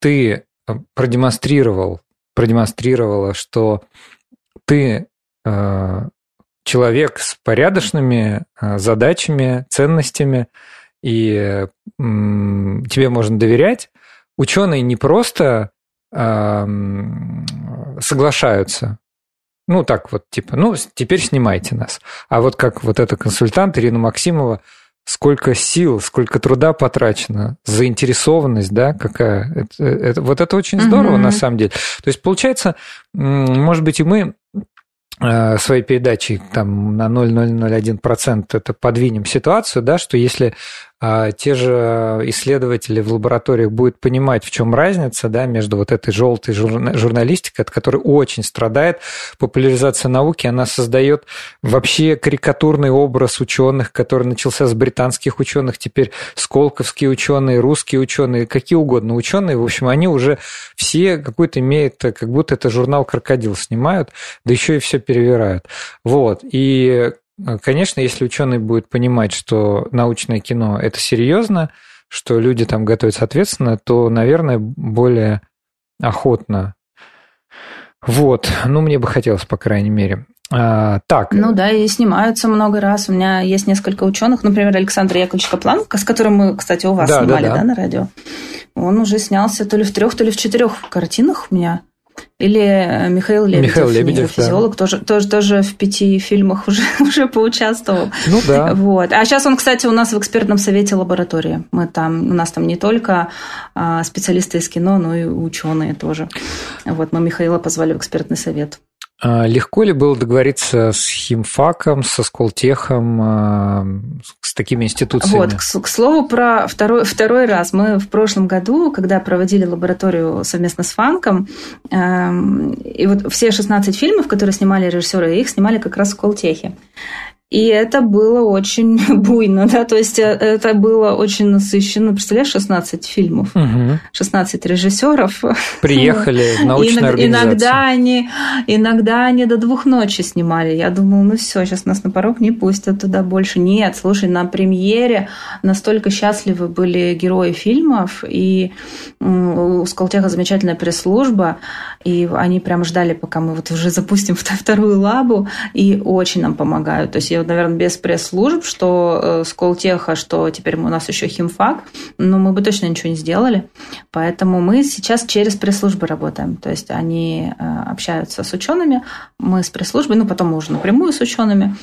A: ты продемонстрировал, продемонстрировала, что ты э, человек с порядочными э, задачами, ценностями, и э, тебе можно доверять, ученые не просто э, соглашаются, ну так вот, типа, ну теперь снимайте нас. А вот как вот эта консультант Ирина Максимова сколько сил, сколько труда потрачено, заинтересованность, да, какая. Это, это, вот это очень здорово, угу. на самом деле. То есть, получается, может быть, и мы э, своей передачей там на 0,001% это подвинем ситуацию, да, что если те же исследователи в лабораториях будут понимать, в чем разница да, между вот этой желтой журналистикой, от которой очень страдает популяризация науки, она создает вообще карикатурный образ ученых, который начался с британских ученых, теперь сколковские ученые, русские ученые, какие угодно ученые, в общем, они уже все какой-то имеют, как будто это журнал «Крокодил» снимают, да еще и все перевирают. Вот. И конечно, если ученый будет понимать, что научное кино это серьезно, что люди там готовятся ответственно, то, наверное, более охотно. Вот, ну, мне бы хотелось, по крайней мере. А, так.
B: Ну да, и снимаются много раз. У меня есть несколько ученых, например, Александр Яковлевич Каплан, с которым мы, кстати, у вас да, снимали, да, да. да, на радио. Он уже снялся то ли в трех, то ли в четырех картинах у меня. Или э, Михаил Лебедев, Михаил Лебедев физиолог, да. тоже, тоже, тоже в пяти фильмах (laughs) уже, уже поучаствовал.
A: Ну да.
B: Вот. А сейчас он, кстати, у нас в экспертном совете лаборатории. Мы там, у нас там не только а, специалисты из кино, но и ученые тоже. Вот мы Михаила позвали в экспертный совет.
A: А легко ли было договориться с химфаком, со Сколтехом, а, с такими институциями?
B: Вот, к, к слову, про второй, второй раз. Мы в прошлом году, когда проводили лабораторию совместно с Фанком, э, и вот все 16 фильмов, которые снимали режиссеры, их снимали как раз в Сколтехе. И это было очень (laughs) буйно, да, то есть э, это было очень насыщенно. Представляешь, 16 фильмов, угу. 16 режиссеров.
A: Приехали в научную организацию.
B: Иногда они, иногда они до двух ночи снимали. Я думала, ну все, сейчас нас на порог не пустят туда больше. Нет, слушай, на премьере настолько счастливы были герои фильмов, и у Сколтеха замечательная пресс-служба, и они прям ждали, пока мы вот уже запустим (laughs) вторую лабу, и очень нам помогают. То есть я, наверное, без пресс-служб, что э, Сколтеха, что теперь у нас еще химфак, но мы бы точно ничего не сделали. Поэтому мы сейчас через пресс-службы работаем. То есть они э, общаются с учеными, мы с пресс-службой, ну, потом уже напрямую с учеными.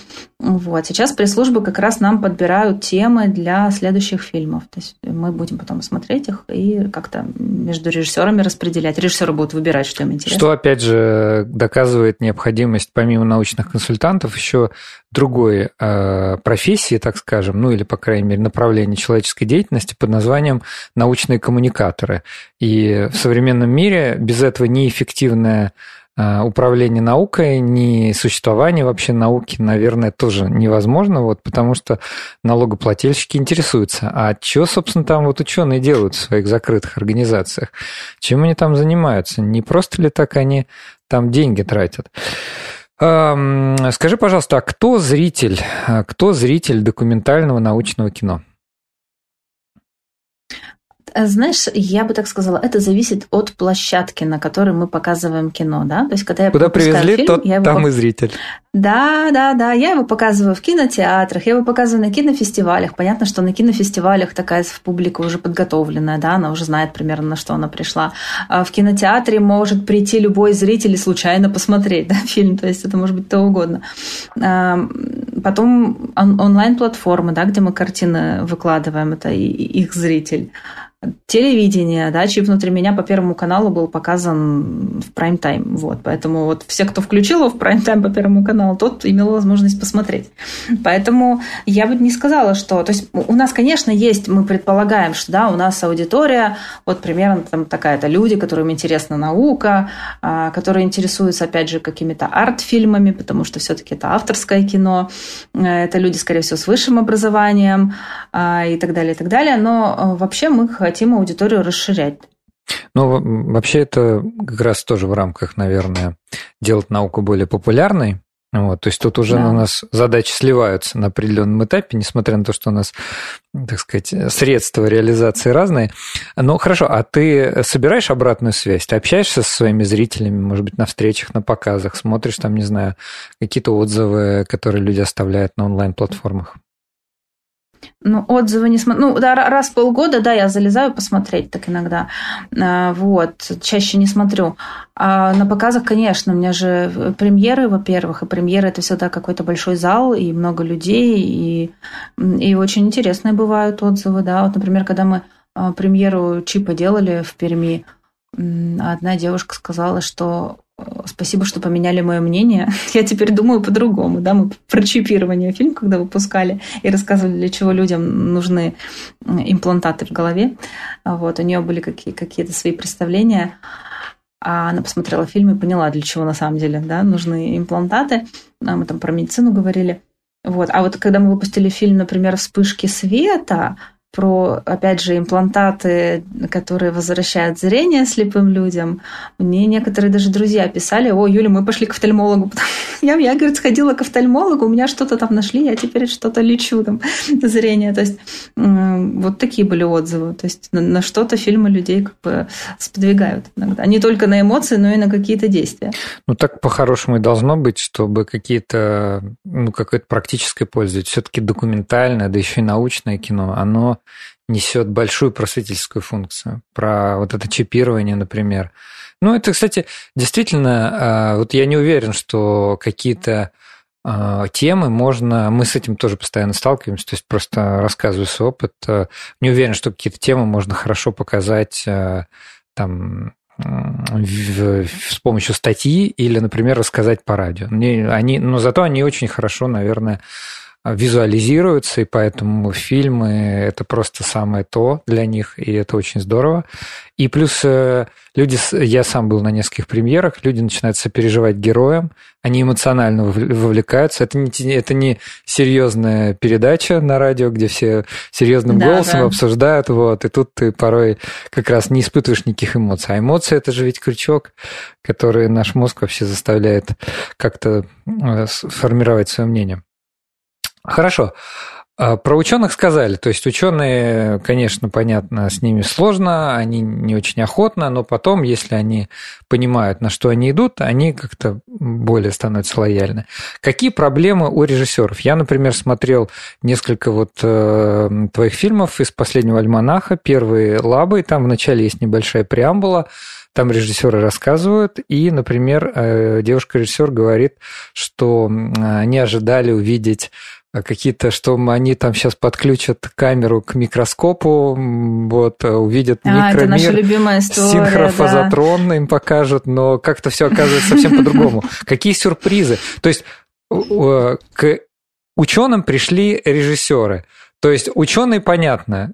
B: Вот. Сейчас пресс-службы как раз нам подбирают темы для следующих фильмов. То есть мы будем потом смотреть их и как-то между режиссерами распределять. Режиссеры будут выбирать, что им интересно.
A: Что, опять же, доказывает необходимость, помимо научных консультантов, еще другой э, профессии, так скажем, ну или, по крайней мере, направления человеческой деятельности под названием научные коммуникаторы. И в современном мире без этого неэффективное э, управление наукой, ни существование вообще науки, наверное, тоже невозможно, вот, потому что налогоплательщики интересуются, а что, собственно, там вот ученые делают в своих закрытых организациях? Чем они там занимаются? Не просто ли так они там деньги тратят? Скажи, пожалуйста, а кто зритель, а кто зритель документального научного кино?
B: Э, знаешь, я бы так сказала, это зависит от площадки, на которой мы показываем кино, да? То есть, когда я
A: Куда привезли, фильм, тот я его... там и зритель.
B: Да, да, да. Я его показываю в кинотеатрах, я его показываю на кинофестивалях. Понятно, что на кинофестивалях такая публика уже подготовленная, да, она уже знает примерно, на что она пришла. А в кинотеатре может прийти любой зритель и случайно посмотреть да, (laughs) фильм, то есть это может быть то угодно. Потом онлайн-платформы, да, где мы картины выкладываем, это их зритель. Телевидение, да, чип внутри меня по Первому каналу был показан в прайм-тайм, вот, поэтому вот все, кто включил его в прайм-тайм по Первому каналу, тот имел возможность посмотреть. Поэтому я бы не сказала, что, то есть у нас, конечно, есть, мы предполагаем, что, да, у нас аудитория, вот примерно там такая-то люди, которым интересна наука, а, которые интересуются, опять же, какими-то арт-фильмами, потому что все-таки это авторское кино, это люди, скорее всего, с высшим образованием а, и так далее, и так далее, но э, вообще мы хотим аудиторию расширять.
A: Ну, вообще это как раз тоже в рамках, наверное, делать науку более популярной. Вот, то есть тут уже да. у нас задачи сливаются на определенном этапе, несмотря на то, что у нас, так сказать, средства реализации разные. Но хорошо, а ты собираешь обратную связь? Ты общаешься со своими зрителями, может быть, на встречах, на показах, смотришь там, не знаю, какие-то отзывы, которые люди оставляют на онлайн-платформах?
B: Ну, отзывы не смотрю. Ну, да, раз в полгода, да, я залезаю посмотреть так иногда. А, вот, чаще не смотрю. А на показах, конечно, у меня же премьеры, во-первых, и премьеры это всегда какой-то большой зал, и много людей, и, и очень интересные бывают отзывы, да. Вот, например, когда мы а, премьеру Чипа делали в Перми, одна девушка сказала, что Спасибо, что поменяли мое мнение. (laughs) Я теперь думаю по-другому. Да? Мы про чипирование фильм, когда выпускали, и рассказывали, для чего людям нужны имплантаты в голове. Вот, у нее были какие- какие-то свои представления. А она посмотрела фильм и поняла, для чего на самом деле да, нужны имплантаты. Мы там про медицину говорили. Вот. А вот когда мы выпустили фильм, например, «Вспышки света», про, опять же, имплантаты, которые возвращают зрение слепым людям. Мне некоторые даже друзья писали, о, Юля, мы пошли к офтальмологу. (laughs) Я, я, говорит, сходила к офтальмологу, у меня что-то там нашли, я теперь что-то лечу, там, (laughs) зрение. То есть вот такие были отзывы. То есть на, на что-то фильмы людей как бы сподвигают иногда. Не только на эмоции, но и на какие-то действия.
A: Ну, так по-хорошему и должно быть, чтобы какие-то, ну, какое-то практическое пользу. Все-таки документальное, да еще и научное кино, оно несет большую просветительскую функцию. Про вот это чипирование, например. Ну, это, кстати, действительно, а, вот я не уверен, что какие-то а, темы можно... Мы с этим тоже постоянно сталкиваемся, то есть просто рассказываю свой опыт. А, не уверен, что какие-то темы можно хорошо показать там с помощью статьи или, например, рассказать по радио. Они, но зато они очень хорошо, наверное, визуализируются, и поэтому фильмы – это просто самое то для них, и это очень здорово. И плюс э, люди, я сам был на нескольких премьерах, люди начинают сопереживать героям, они эмоционально вовлекаются. Это не, это не серьезная передача на радио, где все серьезным да, голосом да. обсуждают, вот, и тут ты порой как раз не испытываешь никаких эмоций. А эмоции – это же ведь крючок, который наш мозг вообще заставляет как-то э, формировать свое мнение. Хорошо. А, про ученых сказали, то есть ученые, конечно, понятно, с ними сложно, они не очень охотно, но потом, если они понимают, на что они идут, они как-то более становятся лояльны. Какие проблемы у режиссеров? Я, например, смотрел несколько вот э, твоих фильмов из последнего альманаха, первые лабы, там вначале есть небольшая преамбула, там режиссеры рассказывают, и, например, э, девушка-режиссер говорит, что они ожидали увидеть какие-то, что они там сейчас подключат камеру к микроскопу, вот, а, увидят а, микромир.
B: Это наша любимая история,
A: Синхрофазотрон да. им покажут, но как-то все оказывается совсем по-другому. (laughs) Какие сюрпризы? То есть к ученым пришли режиссеры. То есть ученые понятно,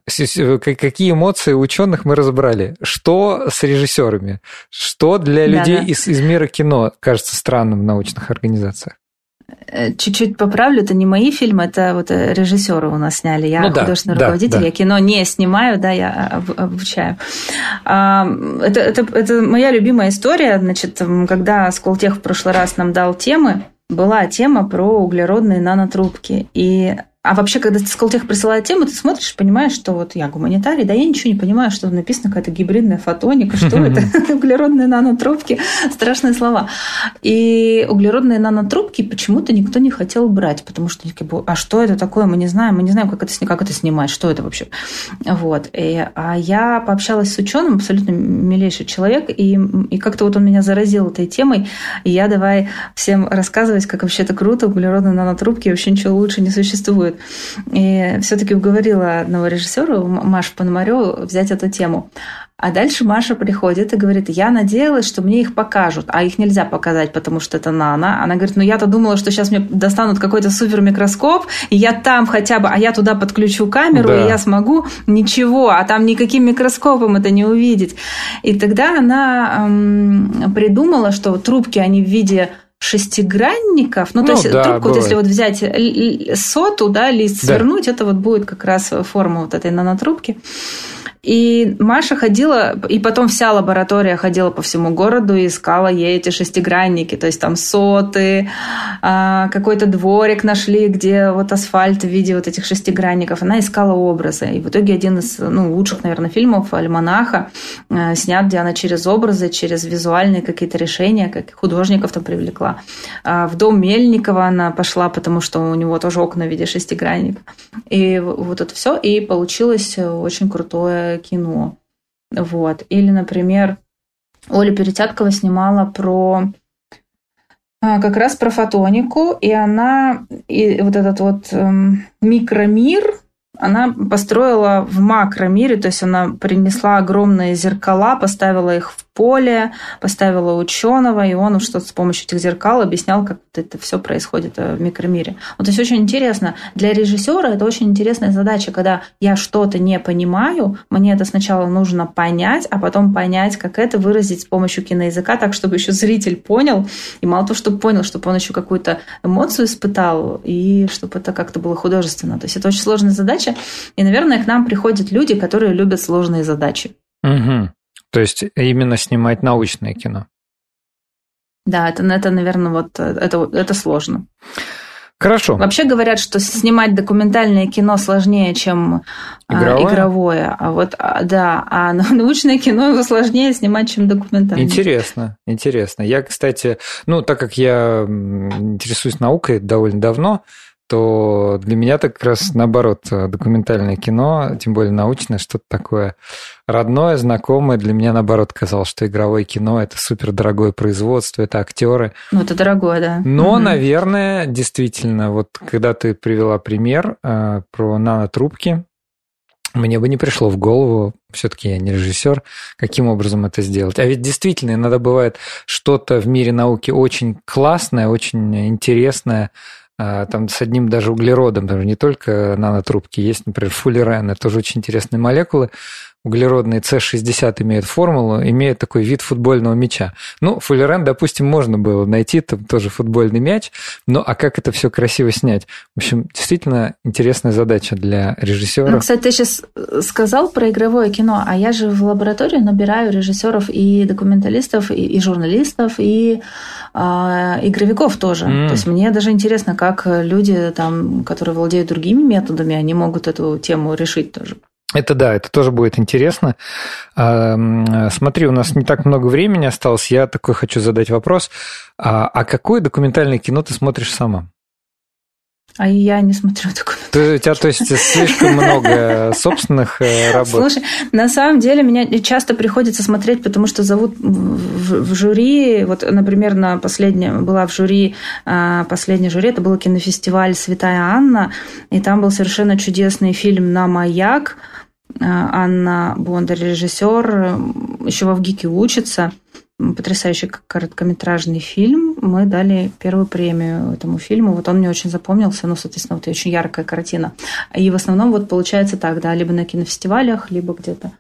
A: какие эмоции ученых мы разобрали. Что с режиссерами? Что для людей да, да. Из, из мира кино кажется странным в научных организациях?
B: Э, чуть-чуть поправлю, это не мои фильмы, это вот э, режиссеры у нас сняли. Я ну, художественный да, руководитель, да. я кино не снимаю, да, я обучаю. Это, это, это моя любимая история. Значит, когда Сколтех в прошлый раз нам дал темы, была тема про углеродные нанотрубки. И а вообще, когда Сколтех присылает тему, ты смотришь, понимаешь, что вот я гуманитарий, да я ничего не понимаю, что написано какая-то гибридная фотоника, что (laughs) это (laughs) углеродные нанотрубки, страшные слова. И углеродные нанотрубки почему-то никто не хотел брать, потому что а что это такое, мы не знаем, мы не знаем, как это, как это снимать, что это вообще. Вот. И, а я пообщалась с ученым, абсолютно милейший человек, и, и как-то вот он меня заразил этой темой, и я давай всем рассказывать, как вообще это круто, углеродные нанотрубки, вообще ничего лучше не существует существует. И все-таки уговорила одного режиссера, Машу Пономареву, взять эту тему. А дальше Маша приходит и говорит, я надеялась, что мне их покажут, а их нельзя показать, потому что это нано. Она говорит, ну я-то думала, что сейчас мне достанут какой-то супер микроскоп, и я там хотя бы, а я туда подключу камеру, да. и я смогу ничего, а там никаким микроскопом это не увидеть. И тогда она эм, придумала, что трубки, они в виде шестигранников. Ну, ну то есть да, трубку, вот если вот взять соту, да, лист да. свернуть, это вот будет как раз форма вот этой нанотрубки. И Маша ходила, и потом вся лаборатория ходила по всему городу и искала ей эти шестигранники, то есть там соты, а, какой-то дворик нашли, где вот асфальт в виде вот этих шестигранников. Она искала образы. И в итоге один из ну, лучших, наверное, фильмов «Альманаха» э, снят, где она через образы, через визуальные какие-то решения, как художников там привлекла. А в дом Мельникова она пошла, потому что у него тоже окна в виде шестигранников. И вот это все. И получилось очень крутое кино. Вот. Или, например, Оля Перетяткова снимала про а, как раз про фотонику, и она, и вот этот вот эм, микромир, она построила в макромире, то есть она принесла огромные зеркала, поставила их в поле, поставила ученого, и он что-то с помощью этих зеркал объяснял, как это все происходит э, в микромире. Вот, то есть очень интересно. Для режиссера это очень интересная задача, когда я что-то не понимаю, мне это сначала нужно понять, а потом понять, как это выразить с помощью киноязыка, так, чтобы еще зритель понял, и мало того, чтобы понял, чтобы он еще какую-то эмоцию испытал, и чтобы это как-то было художественно. То есть это очень сложная задача, и, наверное, к нам приходят люди, которые любят сложные задачи.
A: Угу. То есть именно снимать научное кино.
B: Да, это, это наверное, вот это, это сложно.
A: Хорошо.
B: Вообще говорят, что снимать документальное кино сложнее, чем а, игровое, а, игровое. а вот а, да, а (laughs) научное кино сложнее снимать, чем документальное.
A: Интересно, интересно. Я, кстати, ну так как я интересуюсь наукой довольно давно, то для меня так как раз наоборот документальное кино, тем более научное, что-то такое родное, знакомое. Для меня наоборот казалось, что игровое кино это супер дорогое производство, это актеры.
B: Ну это дорогое, да.
A: Но, угу. наверное, действительно, вот когда ты привела пример э, про нанотрубки, мне бы не пришло в голову, все-таки я не режиссер, каким образом это сделать. А ведь действительно иногда бывает что-то в мире науки очень классное, очень интересное, там с одним даже углеродом, даже не только нанотрубки, есть, например, фуллерен, это тоже очень интересные молекулы, углеродный С60 имеет формулу, имеет такой вид футбольного мяча. Ну, фуллерен, допустим, можно было найти, там тоже футбольный мяч, но а как это все красиво снять? В общем, действительно интересная задача для режиссера. Ну,
B: кстати, ты сейчас э, сказал про игровое кино, а я же в лаборатории набираю режиссеров и документалистов, и, и журналистов, и э, игровиков тоже. Mm. То есть мне даже интересно, как люди, там, которые владеют другими методами, они могут эту тему решить тоже.
A: Это да, это тоже будет интересно. А, смотри, у нас не так много времени осталось. Я такой хочу задать вопрос. А, а какое документальное кино ты смотришь сама?
B: А я не смотрю (laughs)
A: документальное. У тебя, то есть, слишком много собственных э, работ?
B: Слушай, на самом деле меня часто приходится смотреть, потому что зовут в, жюри. Вот, например, на последнем была в жюри, а, последний жюри, это был кинофестиваль «Святая Анна», и там был совершенно чудесный фильм «На маяк», Анна Бондарь, режиссер, еще в Авгике учится. Потрясающий короткометражный фильм. Мы дали первую премию этому фильму. Вот он мне очень запомнился. Ну, соответственно, вот очень яркая картина. И в основном вот получается так, да, либо на кинофестивалях, либо где-то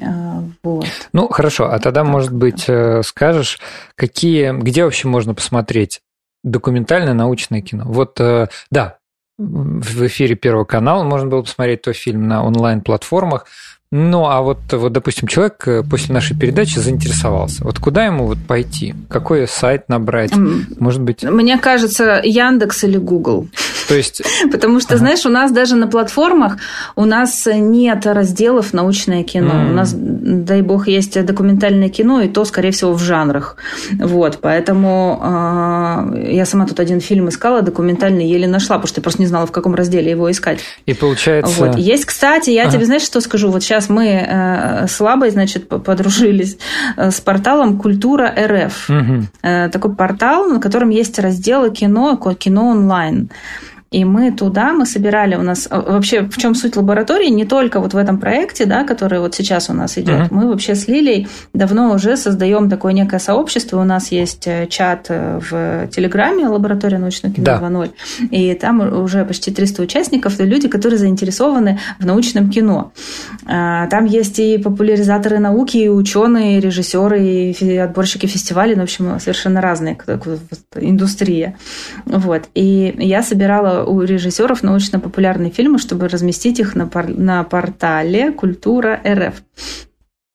B: а, вот.
A: Ну, хорошо. А тогда, может быть, э, скажешь, какие, где вообще можно посмотреть документальное научное кино? Вот, э, да, в эфире Первого канала можно было посмотреть тот фильм на онлайн-платформах. Ну, а вот, вот, допустим, человек э, после нашей передачи заинтересовался. Вот куда ему вот пойти? Какой сайт набрать? Может быть...
B: Мне кажется, Яндекс или Google.
A: То есть... (laughs)
B: Потому что, ага. знаешь, у нас даже на платформах у нас нет разделов научное кино. Mm. У нас, дай бог, есть документальное кино, и то, скорее всего, в жанрах. Вот, поэтому э, я сама тут один фильм искала, документальный еле нашла, потому что я просто не знала, в каком разделе его искать.
A: И получается...
B: Вот. Есть, кстати, я ага. тебе, знаешь, что скажу? Вот сейчас мы э, с Лабой, значит, подружились э, с порталом «Культура РФ». Угу. Такой портал, на котором есть разделы кино, кино онлайн. И мы туда, мы собирали у нас... А, вообще, в чем суть лаборатории? Не только вот в этом проекте, да, который вот сейчас у нас идет. Mm-hmm. Мы вообще с Лилей давно уже создаем такое некое сообщество. У нас есть э, чат э, в Телеграме «Лаборатория научного кино да. 2.0». И там уже почти 300 участников, и люди, которые заинтересованы в научном кино. А, там есть и популяризаторы науки, и ученые, и режиссеры, и отборщики фестивалей, ну, в общем, совершенно разные индустрия. Вот. И я собирала у режиссеров научно-популярные фильмы, чтобы разместить их на, пор- на портале Культура РФ.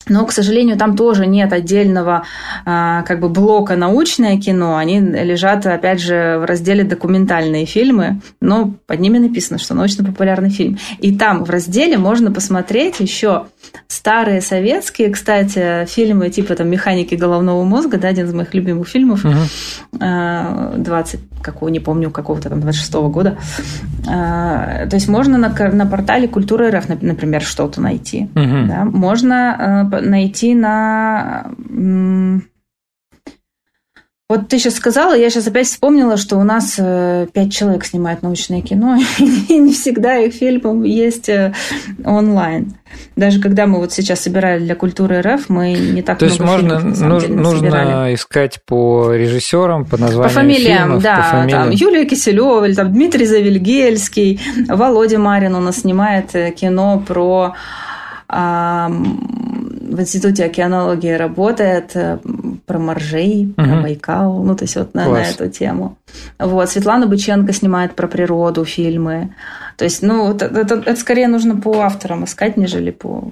B: Но, к сожалению, там тоже нет отдельного а, как бы блока научное кино. Они лежат, опять же, в разделе документальные фильмы, но под ними написано, что научно-популярный фильм. И там в разделе можно посмотреть еще старые советские, кстати, фильмы типа там «Механики головного мозга», да, один из моих любимых фильмов, угу. 20, какого, не помню, какого-то там 26-го года. А, то есть можно на, на портале Культуры РФ, например, что-то найти. Угу. Да? Можно а, найти на вот ты сейчас сказала, я сейчас опять вспомнила, что у нас э, пять человек снимают научное кино, (laughs) и не всегда их фильмы есть э, онлайн. Даже когда мы вот сейчас собирали для культуры РФ, мы не так
A: То
B: много
A: есть можно, фильмов,
B: нужно,
A: деле, нужно искать по режиссерам, по названиям
B: По фамилиям,
A: фильмов,
B: да.
A: По фамилиям.
B: Там Юлия Киселева, или там Дмитрий Завильгельский, Володя Марин у нас снимает э, кино про в Институте океанологии работает э, про моржей, угу. про Байкал, ну, то есть вот на, на эту тему. Вот, Светлана Быченко снимает про природу фильмы. То есть, ну, это, это, это скорее нужно по авторам искать, нежели по...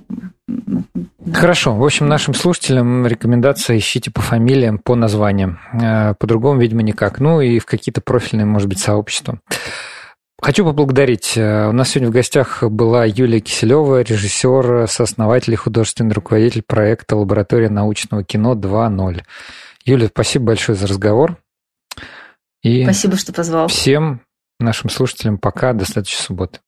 A: Хорошо. В общем, нашим слушателям рекомендация ищите по фамилиям, по названиям. Э, по-другому, видимо, никак. Ну и в какие-то профильные, может быть, сообщества. Хочу поблагодарить. Э, у нас сегодня в гостях была Юлия Киселева, режиссер, сооснователь и художественный руководитель проекта «Лаборатория научного кино 2.0». Юлия, спасибо большое за разговор.
B: И спасибо, что позвал.
A: Всем нашим слушателям пока. До следующей субботы.